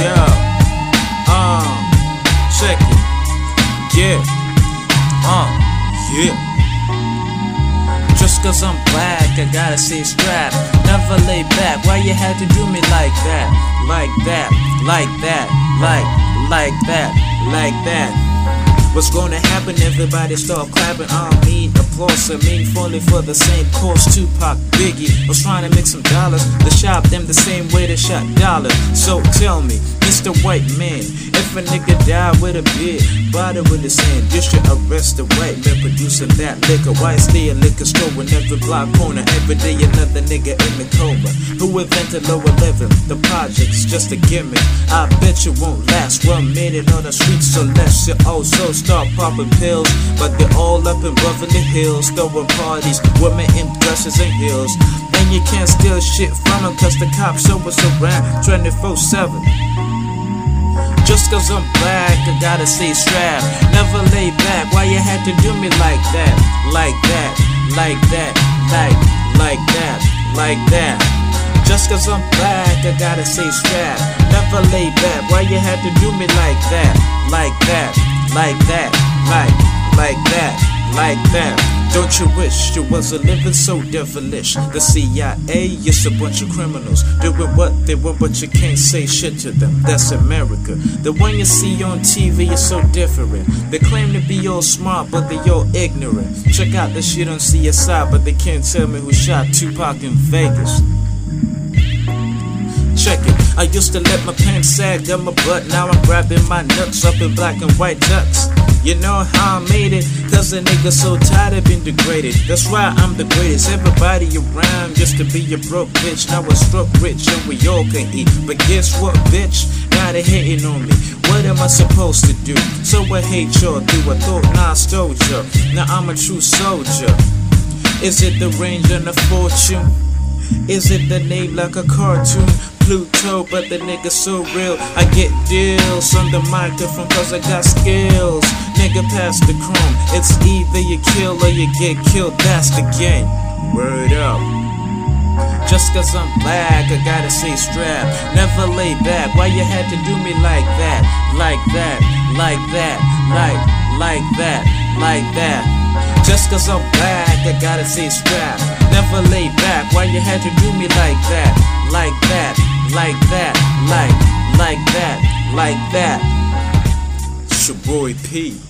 Yeah. Uh. Check it. Yeah. Uh. Yeah. Just cause I'm black, I gotta stay strapped. Never lay back. Why you had to do me like that? Like that, like that, like, like that, like that. What's gonna happen? Everybody start clapping. I don't mean applause, I mean falling for the same cause. Tupac, Biggie was trying to make some dollars. They shot them the same way they shot Dollar. So tell me, Mr. White Man, if a nigga die with a beard, body with his hand, you should arrest the white man producing that liquor. Why stay a liquor store in every block corner? Every day another nigga in the coma. Who invented lower living? The project's just a gimmick. I bet you won't last. One minute on the streets, so let's you also start popping pills. But they're all up in Beverly Hills, throwing parties, women in dresses and heels. And you can't steal shit from them, cause the cops always around 24 7. Just cause I'm black, I gotta stay strapped. Never lay back. Why you had to do me like that? Like that, like that, like, like that, like that. Just cause I'm black, I gotta say strap. Never lay back. Why you had to do me like that? Like that, like that, like, like that, like that. Don't you wish you wasn't living so devilish? The CIA is a bunch of criminals doing what they want, but you can't say shit to them. That's America. The one you see on TV is so different. They claim to be all smart, but they all ignorant. Check out the shit on CSI, but they can't tell me who shot Tupac in Vegas. Check it. I used to let my pants sag down my butt. Now I'm grabbing my nuts up in black and white ducks. You know how I made it? Cause a nigga so tired of being degraded. That's why I'm the greatest. Everybody around just to be a broke bitch. Now I struck rich and we all can eat. But guess what, bitch? Now they hating on me. What am I supposed to do? So I hate y'all do. I thought nah, I stole ya. Now I'm a true soldier. Is it the range and the fortune? Is it the name like a cartoon? Pluto, but the nigga so real. I get deals on the microphone cause I got skills. Nigga, pass the chrome. It's either you kill or you get killed. That's the game. Word up. Just cause I'm black, I gotta say strap. Never lay back. Why you had to do me like that? Like that, like that, like, like that, like that. Just cause I'm black, I gotta say strap. Never lay back. Why you had to do me like that? Like that, like that, like, like that, like that. It's your boy P.